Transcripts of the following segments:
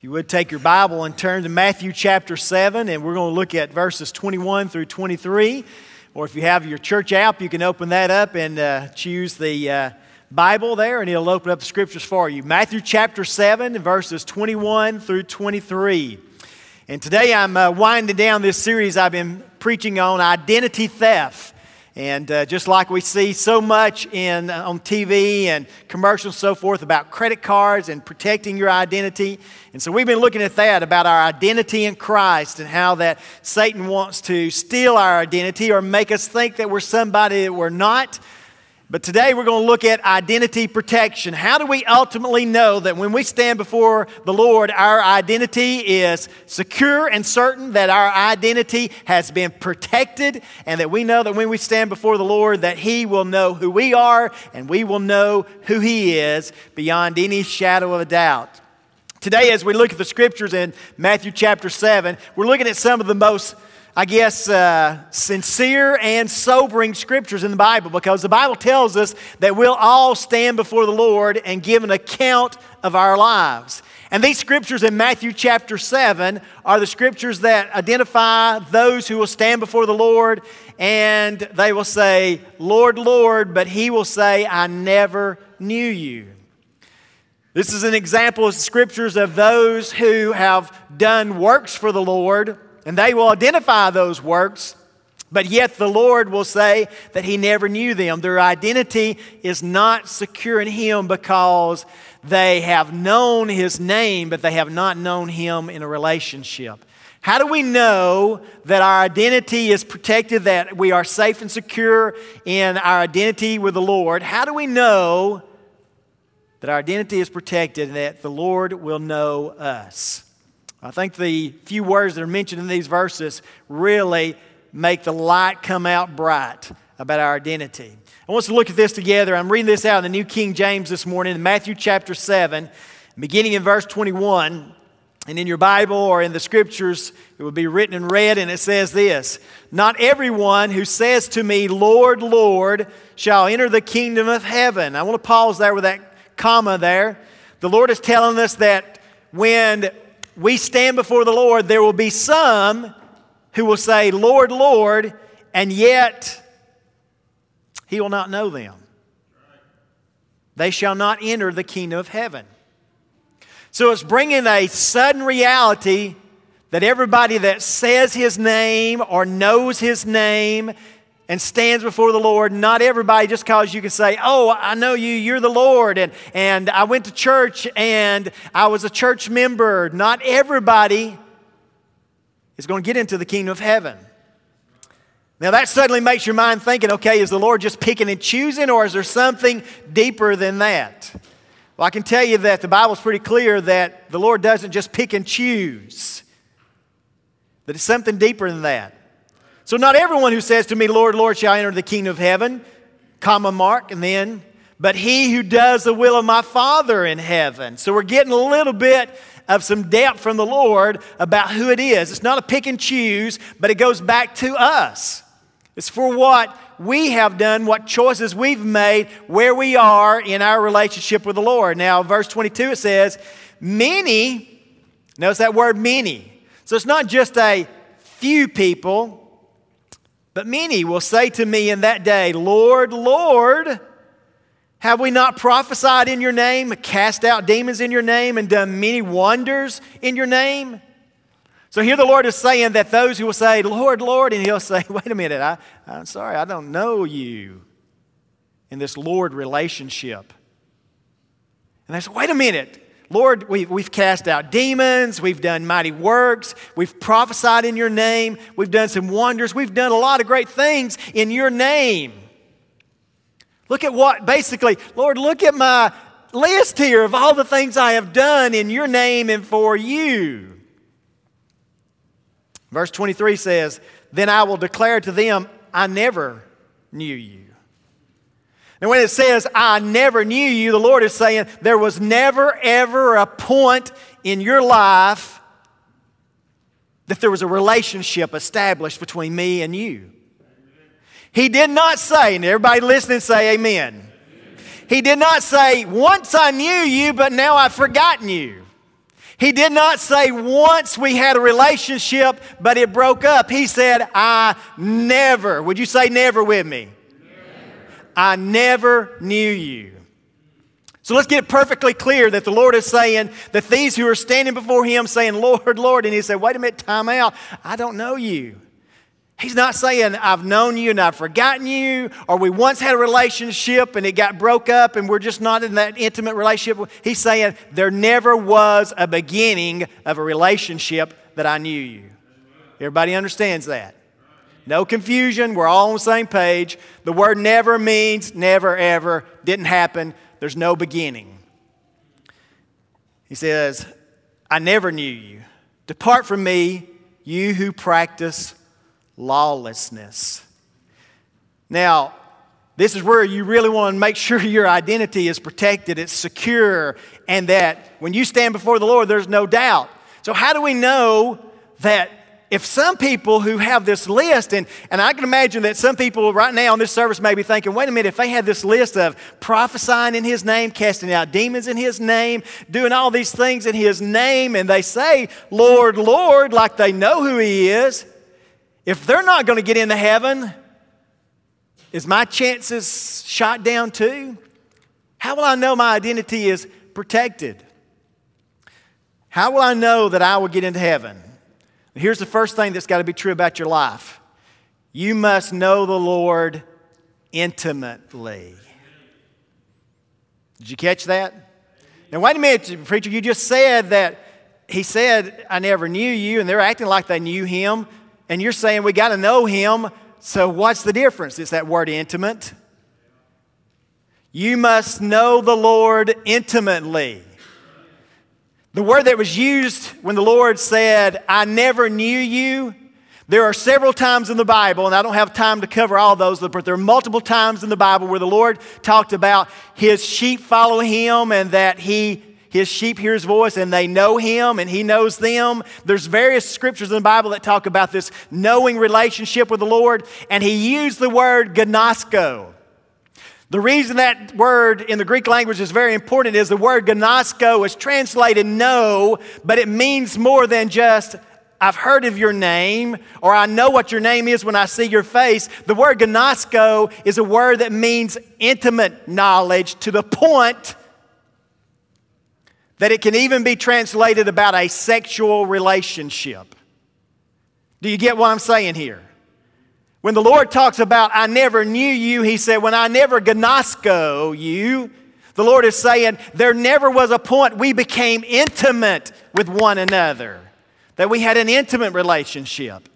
You would take your Bible and turn to Matthew chapter 7, and we're going to look at verses 21 through 23. Or if you have your church app, you can open that up and uh, choose the uh, Bible there, and it'll open up the scriptures for you. Matthew chapter 7, verses 21 through 23. And today I'm uh, winding down this series I've been preaching on identity theft. And uh, just like we see so much in, uh, on TV and commercials and so forth about credit cards and protecting your identity. And so we've been looking at that about our identity in Christ and how that Satan wants to steal our identity or make us think that we're somebody that we're not but today we're going to look at identity protection. How do we ultimately know that when we stand before the Lord, our identity is secure and certain, that our identity has been protected, and that we know that when we stand before the Lord, that He will know who we are and we will know who He is beyond any shadow of a doubt. Today, as we look at the scriptures in Matthew chapter 7, we're looking at some of the most I guess, uh, sincere and sobering scriptures in the Bible because the Bible tells us that we'll all stand before the Lord and give an account of our lives. And these scriptures in Matthew chapter 7 are the scriptures that identify those who will stand before the Lord and they will say, Lord, Lord, but he will say, I never knew you. This is an example of scriptures of those who have done works for the Lord and they will identify those works, but yet the Lord will say that He never knew them. Their identity is not secure in Him because they have known His name, but they have not known Him in a relationship. How do we know that our identity is protected, that we are safe and secure in our identity with the Lord? How do we know that our identity is protected and that the Lord will know us? I think the few words that are mentioned in these verses really make the light come out bright about our identity. I want us to look at this together. I'm reading this out in the New King James this morning in Matthew chapter 7, beginning in verse 21. And in your Bible or in the scriptures, it will be written in red, and it says this Not everyone who says to me, Lord, Lord, shall enter the kingdom of heaven. I want to pause there with that comma there. The Lord is telling us that when we stand before the Lord, there will be some who will say, Lord, Lord, and yet he will not know them. They shall not enter the kingdom of heaven. So it's bringing a sudden reality that everybody that says his name or knows his name and stands before the Lord, not everybody just because you can say, Oh, I know you, you're the Lord, and, and I went to church and I was a church member. Not everybody is going to get into the kingdom of heaven. Now, that suddenly makes your mind thinking, okay, is the Lord just picking and choosing, or is there something deeper than that? Well, I can tell you that the Bible's pretty clear that the Lord doesn't just pick and choose, that it's something deeper than that. So, not everyone who says to me, Lord, Lord, shall enter the kingdom of heaven, comma mark, and then, but he who does the will of my Father in heaven. So, we're getting a little bit of some depth from the Lord about who it is. It's not a pick and choose, but it goes back to us. It's for what we have done, what choices we've made, where we are in our relationship with the Lord. Now, verse 22, it says, Many, notice that word many. So it's not just a few people, but many will say to me in that day, Lord, Lord, have we not prophesied in your name, cast out demons in your name, and done many wonders in your name? So here the Lord is saying that those who will say, Lord, Lord, and he'll say, wait a minute, I, I'm sorry, I don't know you in this Lord relationship. And they say, wait a minute, Lord, we, we've cast out demons, we've done mighty works, we've prophesied in your name, we've done some wonders, we've done a lot of great things in your name. Look at what, basically, Lord, look at my list here of all the things I have done in your name and for you. Verse 23 says, Then I will declare to them, I never knew you. And when it says, I never knew you, the Lord is saying there was never, ever a point in your life that there was a relationship established between me and you. He did not say, and everybody listening say amen. He did not say, once I knew you, but now I've forgotten you. He did not say once we had a relationship, but it broke up. He said, I never, would you say never with me? I never knew you. So let's get it perfectly clear that the Lord is saying that these who are standing before Him saying, Lord, Lord, and He said, wait a minute, time out. I don't know you. He's not saying, I've known you and I've forgotten you, or we once had a relationship and it got broke up and we're just not in that intimate relationship. He's saying, there never was a beginning of a relationship that I knew you. Everybody understands that? No confusion. We're all on the same page. The word never means never, ever. Didn't happen. There's no beginning. He says, I never knew you. Depart from me, you who practice lawlessness. Now, this is where you really want to make sure your identity is protected, it's secure, and that when you stand before the Lord, there's no doubt. So, how do we know that if some people who have this list, and, and I can imagine that some people right now in this service may be thinking, wait a minute, if they had this list of prophesying in His name, casting out demons in His name, doing all these things in His name, and they say, Lord, Lord, like they know who He is, if they're not going to get into heaven, is my chances shot down too? How will I know my identity is protected? How will I know that I will get into heaven? Here's the first thing that's got to be true about your life you must know the Lord intimately. Did you catch that? Now, wait a minute, preacher, you just said that he said, I never knew you, and they're acting like they knew him and you're saying we got to know him. So, what's the difference? It's that word intimate. You must know the Lord intimately. The word that was used when the Lord said, I never knew you, there are several times in the Bible, and I don't have time to cover all those, but there are multiple times in the Bible where the Lord talked about his sheep follow him and that he his sheep hear his voice and they know him and he knows them. There's various scriptures in the Bible that talk about this knowing relationship with the Lord, and he used the word gnosko. The reason that word in the Greek language is very important is the word gnosko is translated know, but it means more than just I've heard of your name, or I know what your name is when I see your face. The word gnosko is a word that means intimate knowledge to the point that it can even be translated about a sexual relationship. Do you get what I'm saying here? When the Lord talks about, I never knew you, He said, when I never gnosko you, the Lord is saying, there never was a point we became intimate with one another, that we had an intimate relationship.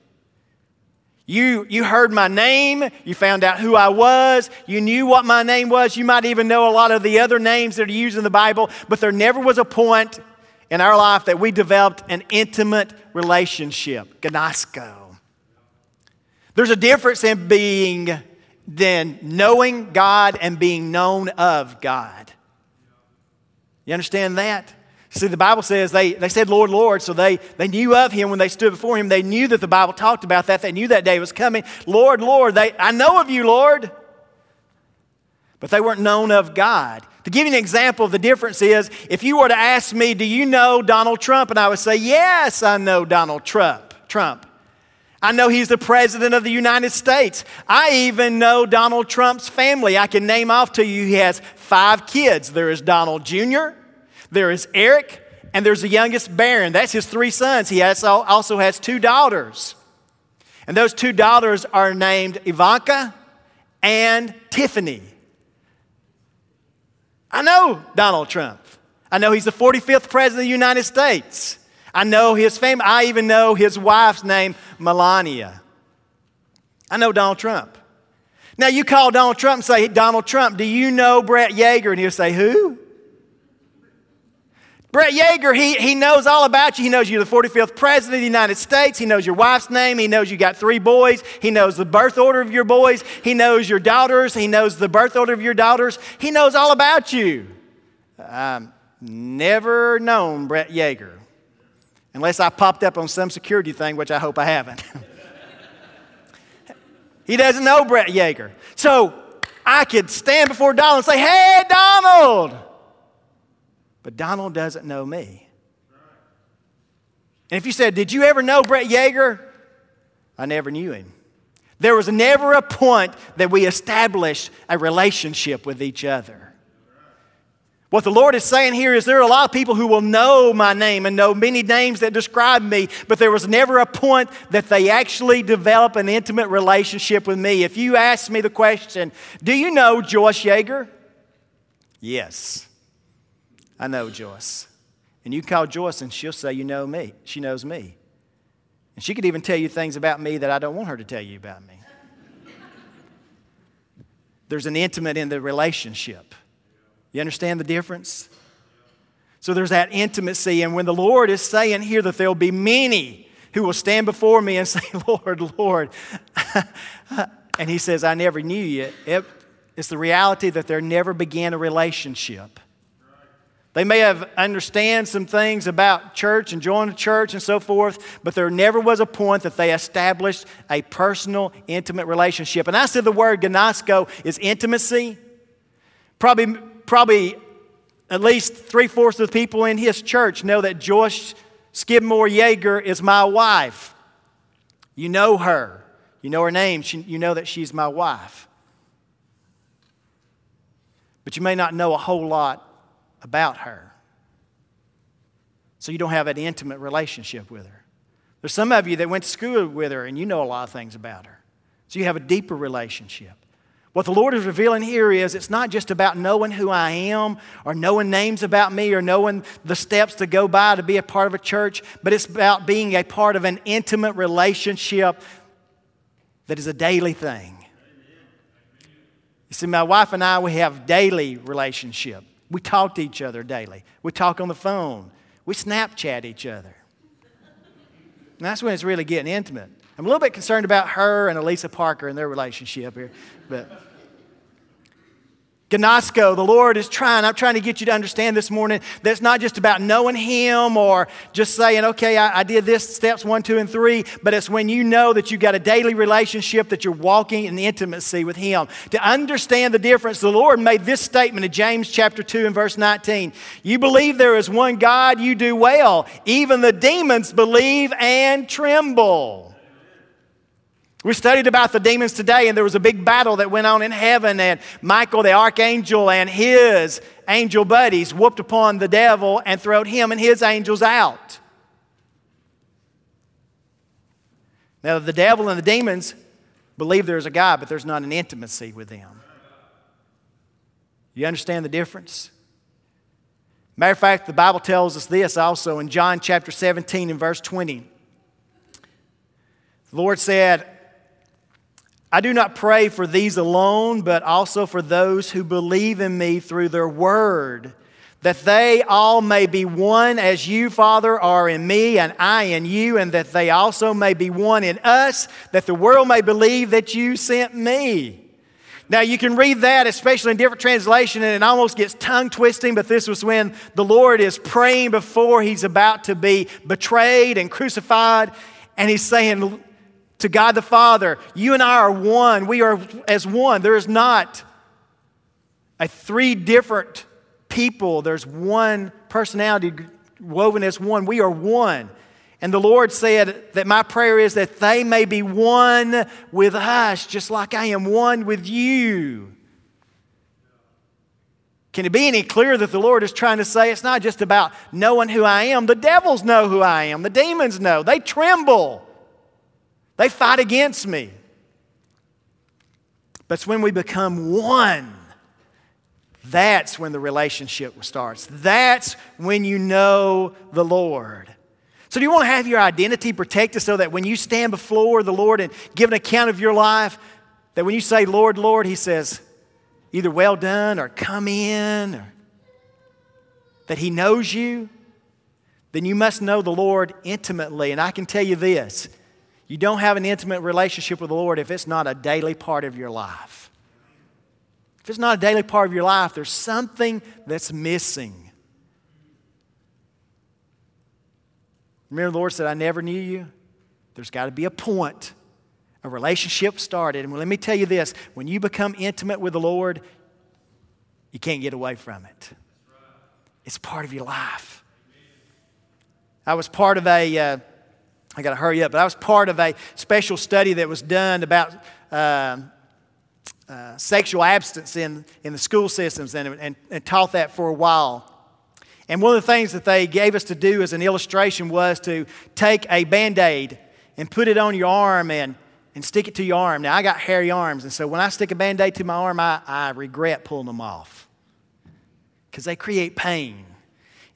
You, you heard my name. You found out who I was. You knew what my name was. You might even know a lot of the other names that are used in the Bible, but there never was a point in our life that we developed an intimate relationship. Gnosko. There's a difference in being than knowing God and being known of God. You understand that? See, the Bible says they, they said, Lord, Lord, so they, they knew of him when they stood before him. They knew that the Bible talked about that. They knew that day was coming. Lord, Lord, they, I know of you, Lord. But they weren't known of God. To give you an example the difference is if you were to ask me, Do you know Donald Trump? And I would say, Yes, I know Donald Trump. Trump. I know he's the president of the United States. I even know Donald Trump's family. I can name off to you. He has five kids. There is Donald Jr., there is Eric, and there's the youngest Barron. That's his three sons. He has, also has two daughters. And those two daughters are named Ivanka and Tiffany. I know Donald Trump. I know he's the 45th president of the United States. I know his family. I even know his wife's name, Melania. I know Donald Trump. Now, you call Donald Trump and say, Donald Trump, do you know Brett Yeager? And he'll say, Who? Brett Yeager, he, he knows all about you. He knows you're the 45th president of the United States. He knows your wife's name. He knows you got three boys. He knows the birth order of your boys. He knows your daughters. He knows the birth order of your daughters. He knows all about you. I've never known Brett Yeager, unless I popped up on some security thing, which I hope I haven't. he doesn't know Brett Yeager. So I could stand before Donald and say, Hey, Donald! But Donald doesn't know me. And if you said, Did you ever know Brett Yeager? I never knew him. There was never a point that we established a relationship with each other. What the Lord is saying here is there are a lot of people who will know my name and know many names that describe me, but there was never a point that they actually develop an intimate relationship with me. If you ask me the question, Do you know Joyce Yeager? Yes, I know Joyce. And you call Joyce and she'll say, You know me. She knows me. And she could even tell you things about me that I don't want her to tell you about me. There's an intimate in the relationship. You understand the difference? So there's that intimacy. And when the Lord is saying here that there'll be many who will stand before me and say, Lord, Lord, and He says, I never knew you, it, it's the reality that there never began a relationship. They may have understand some things about church and joined a church and so forth, but there never was a point that they established a personal, intimate relationship. And I said the word gnosko is intimacy. Probably probably at least three fourths of the people in his church know that Joyce Skidmore Yeager is my wife. You know her. You know her name. She, you know that she's my wife. But you may not know a whole lot about her. So you don't have an intimate relationship with her. There's some of you that went to school with her and you know a lot of things about her. So you have a deeper relationship. What the Lord is revealing here is it's not just about knowing who I am or knowing names about me or knowing the steps to go by to be a part of a church, but it's about being a part of an intimate relationship that is a daily thing. You see, my wife and I, we have daily relationship. We talk to each other daily. We talk on the phone. We Snapchat each other. And that's when it's really getting intimate. I'm a little bit concerned about her and Elisa Parker and their relationship here, but. Gnosko, the Lord is trying, I'm trying to get you to understand this morning that it's not just about knowing Him or just saying, okay, I, I, did this, steps one, two, and three, but it's when you know that you've got a daily relationship, that you're walking in intimacy with Him. To understand the difference, the Lord made this statement in James chapter 2 and verse 19 You believe there is one God, you do well. Even the demons believe and tremble. We studied about the demons today, and there was a big battle that went on in heaven, and Michael the archangel and his angel buddies whooped upon the devil and throwed him and his angels out. Now, the devil and the demons believe there's a God, but there's not an intimacy with them. You understand the difference? Matter of fact, the Bible tells us this also in John chapter 17 and verse 20. The Lord said, I do not pray for these alone, but also for those who believe in me through their word, that they all may be one as you, Father, are in me and I in you, and that they also may be one in us, that the world may believe that you sent me. Now, you can read that, especially in different translations, and it almost gets tongue twisting, but this was when the Lord is praying before he's about to be betrayed and crucified, and he's saying, to God the Father. You and I are one. We are as one. There is not a three different people, there's one personality woven as one. We are one. And the Lord said that my prayer is that they may be one with us, just like I am one with you. Can it be any clearer that the Lord is trying to say it's not just about knowing who I am? The devils know who I am, the demons know, they tremble. They fight against me. But it's when we become one. That's when the relationship starts. That's when you know the Lord. So, do you want to have your identity protected so that when you stand before the Lord and give an account of your life, that when you say, Lord, Lord, He says, either well done or come in, or that He knows you? Then you must know the Lord intimately. And I can tell you this you don't have an intimate relationship with the Lord if it's not a daily part of your life. If it's not a daily part of your life, there's something that's missing. Remember, the Lord said, I never knew you. There's got to be a point. A relationship started. And let me tell you this when you become intimate with the Lord, you can't get away from it. It's part of your life. I was part of a, uh, I got to hurry up, but I was part of a special study that was done about uh, uh, sexual abstinence in, in the school systems and, and, and taught that for a while. And one of the things that they gave us to do as an illustration was to take a band aid and put it on your arm and, and stick it to your arm. Now, I got hairy arms, and so when I stick a band aid to my arm, I, I regret pulling them off because they create pain.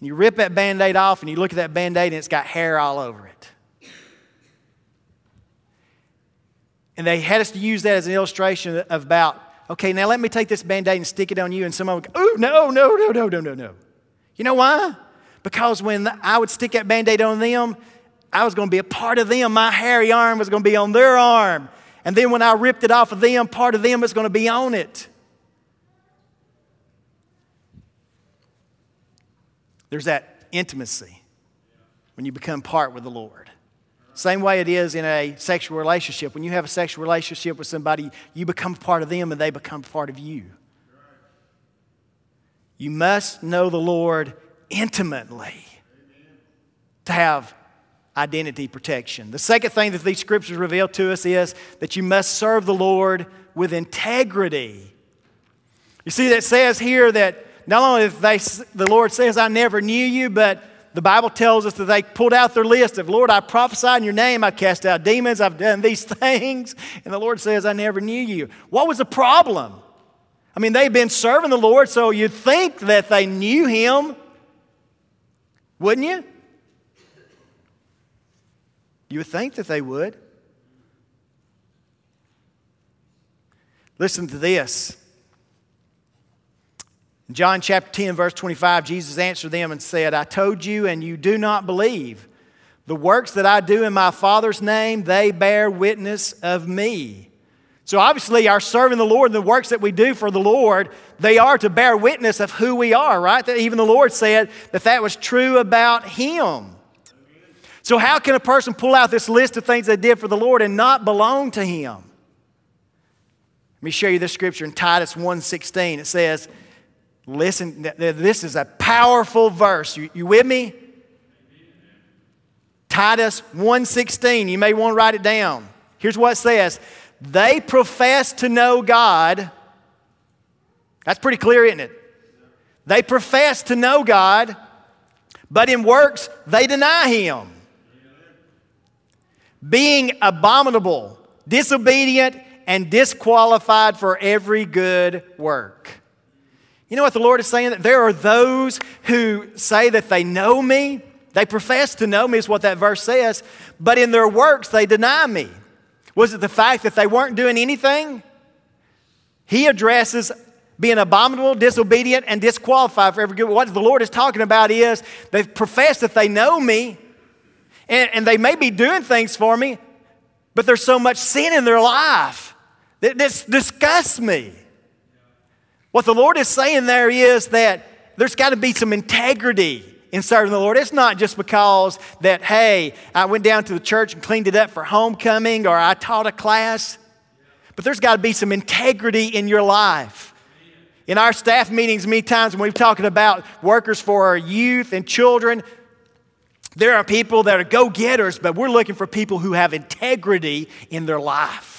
And you rip that band aid off, and you look at that band aid, and it's got hair all over it. And they had us to use that as an illustration of about, okay, now let me take this band aid and stick it on you. And someone would go, oh, no, no, no, no, no, no, no. You know why? Because when I would stick that band aid on them, I was going to be a part of them. My hairy arm was going to be on their arm. And then when I ripped it off of them, part of them was going to be on it. There's that intimacy when you become part with the Lord. Same way it is in a sexual relationship. When you have a sexual relationship with somebody, you become part of them and they become part of you. You must know the Lord intimately to have identity protection. The second thing that these scriptures reveal to us is that you must serve the Lord with integrity. You see, that says here that not only they, the Lord says, I never knew you, but the Bible tells us that they pulled out their list of, Lord, I prophesied in your name, I cast out demons, I've done these things. And the Lord says, I never knew you. What was the problem? I mean, they've been serving the Lord, so you'd think that they knew Him, wouldn't you? You would think that they would. Listen to this. In John chapter 10, verse 25, Jesus answered them and said, I told you, and you do not believe. The works that I do in my Father's name, they bear witness of me. So obviously, our serving the Lord and the works that we do for the Lord, they are to bear witness of who we are, right? That even the Lord said that that was true about Him. So how can a person pull out this list of things they did for the Lord and not belong to Him? Let me show you this scripture in Titus 1.16. It says, Listen, this is a powerful verse. You, you with me? Titus 1:16. You may want to write it down. Here's what it says. They profess to know God. That's pretty clear, isn't it? They profess to know God, but in works they deny him. Being abominable, disobedient, and disqualified for every good work. You know what the Lord is saying? That there are those who say that they know me. They profess to know me, is what that verse says, but in their works they deny me. Was it the fact that they weren't doing anything? He addresses being abominable, disobedient, and disqualified for every good. What the Lord is talking about is they profess that they know me, and, and they may be doing things for me, but there's so much sin in their life that this disgusts me. What the Lord is saying there is that there's got to be some integrity in serving the Lord. It's not just because that, hey, I went down to the church and cleaned it up for homecoming or I taught a class, but there's got to be some integrity in your life. In our staff meetings, many times when we're talking about workers for our youth and children, there are people that are go getters, but we're looking for people who have integrity in their life.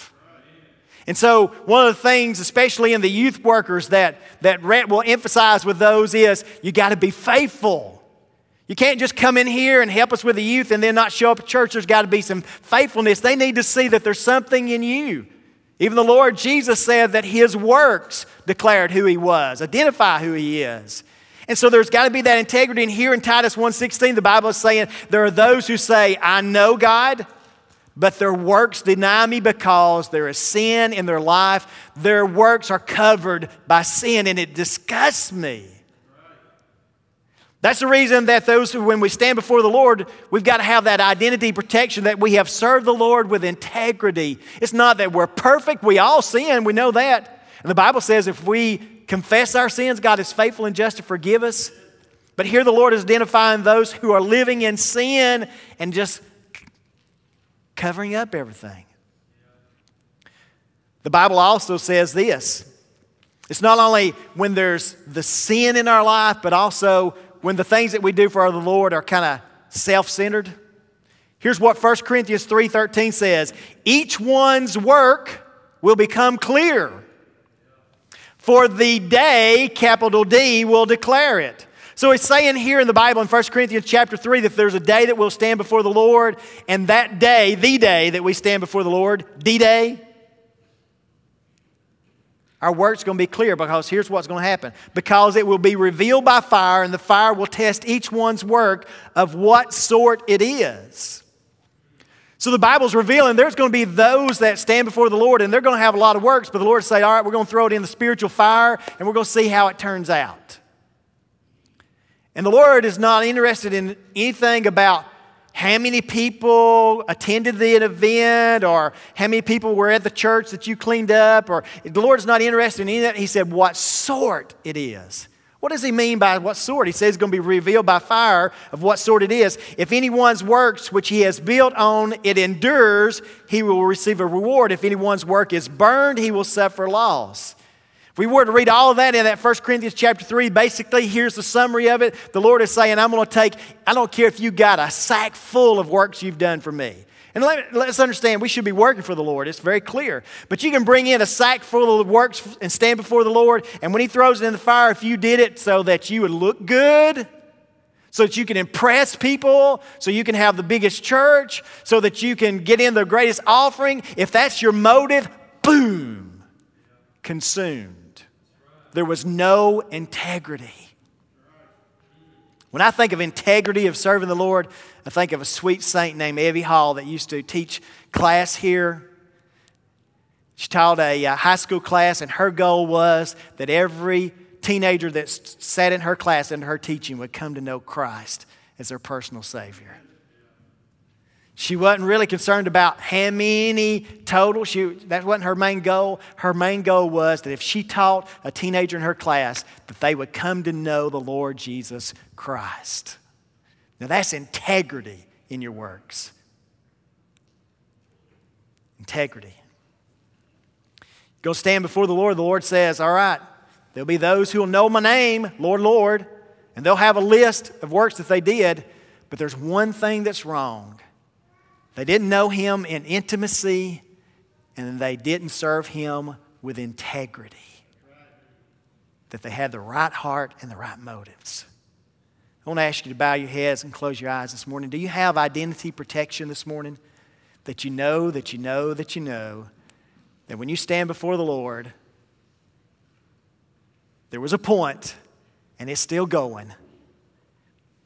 And so, one of the things, especially in the youth workers, that, that Rhett will emphasize with those is you got to be faithful. You can't just come in here and help us with the youth and then not show up at church. There's got to be some faithfulness. They need to see that there's something in you. Even the Lord Jesus said that his works declared who he was, identify who he is. And so there's got to be that integrity. And here in Titus 1:16, the Bible is saying there are those who say, I know God, but their works deny me because there is sin in their life. Their works are covered by sin, and it disgusts me. That's the reason that those who, when we stand before the Lord, we've got to have that identity protection that we have served the Lord with integrity. It's not that we're perfect, we all sin, we know that. And the Bible says if we confess our sins, God is faithful and just to forgive us. But here the Lord is identifying those who are living in sin and just covering up everything. The Bible also says this it's not only when there's the sin in our life, but also when the things that we do for the Lord are kind of self centered? Here's what 1 Corinthians 3:13 says, each one's work will become clear. For the day, capital D, will declare it. So it's saying here in the Bible in 1 Corinthians chapter 3 that there's a day that we'll stand before the Lord, and that day, the day that we stand before the Lord, D Day, our work's going to be clear because here's what's going to happen. Because it will be revealed by fire, and the fire will test each one's work of what sort it is. So the Bible's revealing there's going to be those that stand before the Lord and they're going to have a lot of works, but the Lord say, All right, we're going to throw it in the spiritual fire and we're going to see how it turns out. And the Lord is not interested in anything about how many people attended the event or how many people were at the church that you cleaned up or the Lord is not interested in any of that. He said, What sort it is. What does he mean by what sort? He says it's going to be revealed by fire of what sort it is. If anyone's works which he has built on it endures, he will receive a reward. If anyone's work is burned, he will suffer loss. If we were to read all of that in that 1 Corinthians chapter 3, basically, here's the summary of it. The Lord is saying, I'm going to take, I don't care if you got a sack full of works you've done for me. And let, us understand, we should be working for the Lord. It's very clear. But you can bring in a sack full of works and stand before the Lord, and when He throws it in the fire, if you did it so that you would look good, so that you can impress people, so you can have the biggest church, so that you can get in the greatest offering, if that's your motive, boom, consumed. There was no integrity. When I think of integrity of serving the Lord, I think of a sweet saint named Evie Hall that used to teach class here. She taught a uh, high school class, and her goal was that every teenager that sat in her class under her teaching would come to know Christ as their personal Savior. She wasn't really concerned about how many total. She, that wasn't her main goal. Her main goal was that if she taught a teenager in her class, that they would come to know the Lord Jesus Christ. Now that's integrity in your works. Integrity. Go stand before the Lord. The Lord says, All right, there'll be those who will know my name, Lord, Lord, and they'll have a list of works that they did, but there's one thing that's wrong they didn't know him in intimacy, and they didn't serve him with integrity. That they had the right heart and the right motives. I want to ask you to bow your heads and close your eyes this morning. Do you have identity protection this morning? That you know, that you know, that you know, that when you stand before the Lord, there was a point, and it's still going,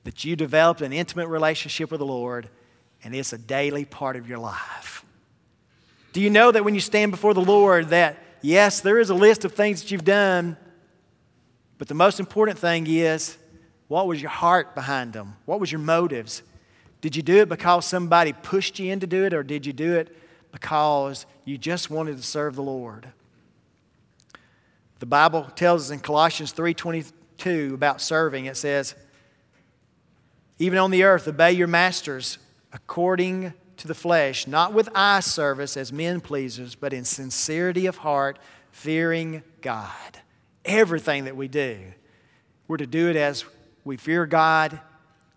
that you developed an intimate relationship with the Lord and it's a daily part of your life. Do you know that when you stand before the Lord that yes, there is a list of things that you've done, but the most important thing is what was your heart behind them? What was your motives? Did you do it because somebody pushed you into do it or did you do it because you just wanted to serve the Lord? The Bible tells us in Colossians 3:22 about serving. It says, "Even on the earth obey your masters according to the flesh, not with eye service as men pleasers, but in sincerity of heart, fearing God. Everything that we do, we're to do it as we fear God,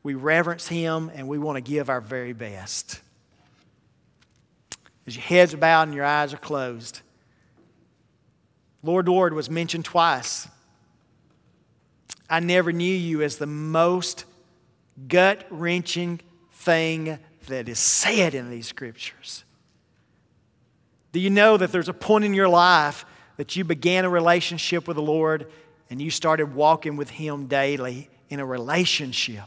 we reverence Him, and we want to give our very best. As your heads are bowed and your eyes are closed, Lord, Lord was mentioned twice. I never knew you as the most gut wrenching thing that is said in these scriptures? Do you know that there's a point in your life that you began a relationship with the Lord and you started walking with Him daily in a relationship?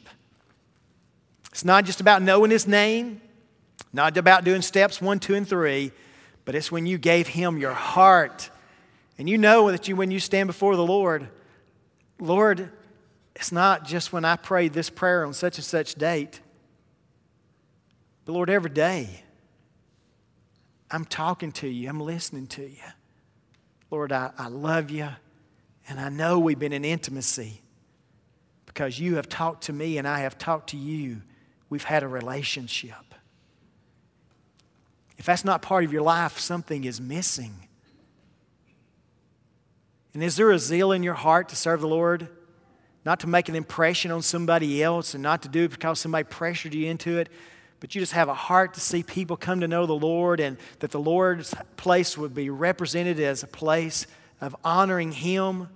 It's not just about knowing His name, not about doing steps one, two, and three, but it's when you gave Him your heart. And you know that you, when you stand before the Lord, Lord, it's not just when I prayed this prayer on such and such date. But Lord, every day, I'm talking to you, I'm listening to you. Lord, I, I love you, and I know we've been in intimacy because you have talked to me and I have talked to you. We've had a relationship. If that's not part of your life, something is missing. And is there a zeal in your heart to serve the Lord? not to make an impression on somebody else and not to do it because somebody pressured you into it, but you just have a heart to see people come to know the Lord and that the Lord's place would be represented as a place of honoring Him.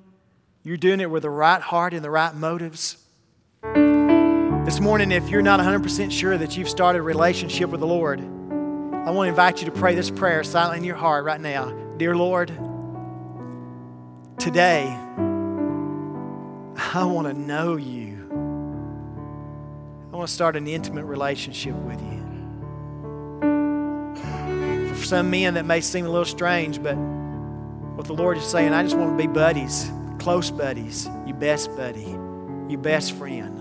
You're doing it with the right heart and the right motives. This morning, if you're not 100% sure that you've started a relationship with the Lord, I want to invite you to pray this prayer silently in your heart right now. Dear Lord, today, I want to know you. Want to start an intimate relationship with you. For some men, that may seem a little strange, but what the Lord is saying, I just want to be buddies, close buddies, your best buddy, your best friend.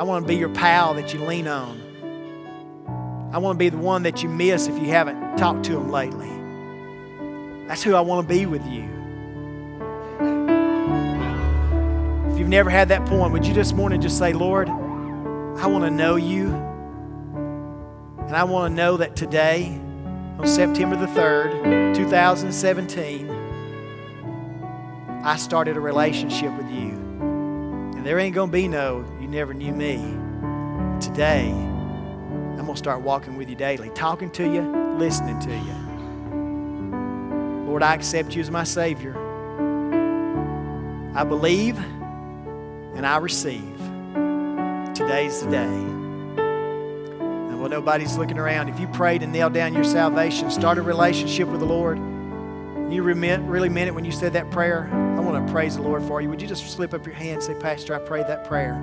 I want to be your pal that you lean on. I want to be the one that you miss if you haven't talked to him lately. That's who I want to be with you. If you've never had that point, would you this morning just say, Lord, I want to know you. And I want to know that today, on September the 3rd, 2017, I started a relationship with you. And there ain't going to be no, you never knew me. Today, I'm going to start walking with you daily, talking to you, listening to you. Lord, I accept you as my Savior. I believe and I receive. Today's the day. And while nobody's looking around, if you prayed and nailed down your salvation, start a relationship with the Lord, you really meant it when you said that prayer, I want to praise the Lord for you. Would you just slip up your hand and say, Pastor, I prayed that prayer?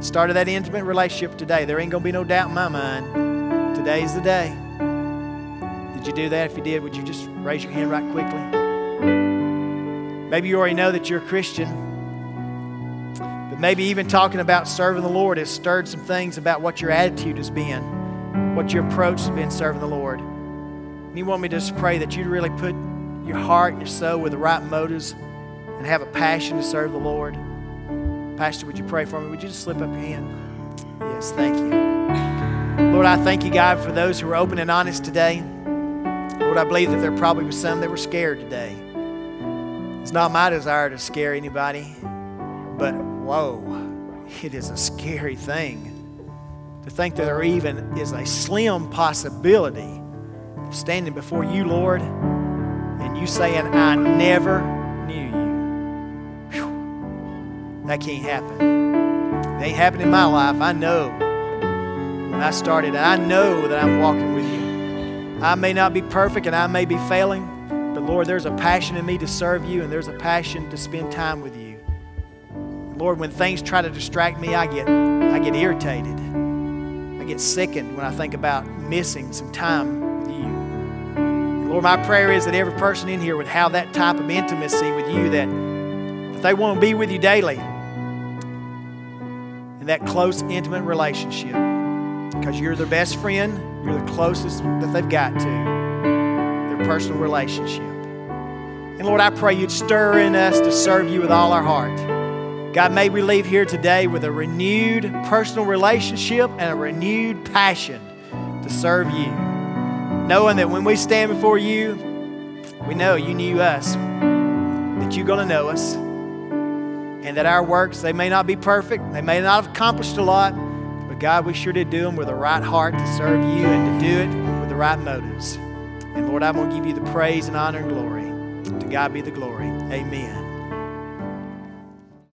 Started that intimate relationship today. There ain't going to be no doubt in my mind. Today's the day. Did you do that? If you did, would you just raise your hand right quickly? Maybe you already know that you're a Christian. Maybe even talking about serving the Lord has stirred some things about what your attitude has been, what your approach has been serving the Lord. And you want me to just pray that you really put your heart and your soul with the right motives and have a passion to serve the Lord. Pastor, would you pray for me? Would you just slip up your hand? Yes, thank you. Lord, I thank you, God, for those who are open and honest today. Lord, I believe that there probably was some that were scared today. It's not my desire to scare anybody, but whoa, it is a scary thing to think that there even is a slim possibility of standing before you, Lord, and you saying, I never knew you. Whew. That can't happen. It ain't happened in my life. I know when I started, I know that I'm walking with you. I may not be perfect and I may be failing, but Lord, there's a passion in me to serve you and there's a passion to spend time with you. Lord, when things try to distract me, I get, I get irritated. I get sickened when I think about missing some time with you. Lord, my prayer is that every person in here would have that type of intimacy with you that, that they want to be with you daily in that close, intimate relationship. Because you're their best friend, you're the closest that they've got to their personal relationship. And Lord, I pray you'd stir in us to serve you with all our heart. God, may we leave here today with a renewed personal relationship and a renewed passion to serve you. Knowing that when we stand before you, we know you knew us, that you're going to know us, and that our works, they may not be perfect, they may not have accomplished a lot, but God, we sure did do them with the right heart to serve you and to do it with the right motives. And Lord, I'm going to give you the praise and honor and glory. To God be the glory. Amen.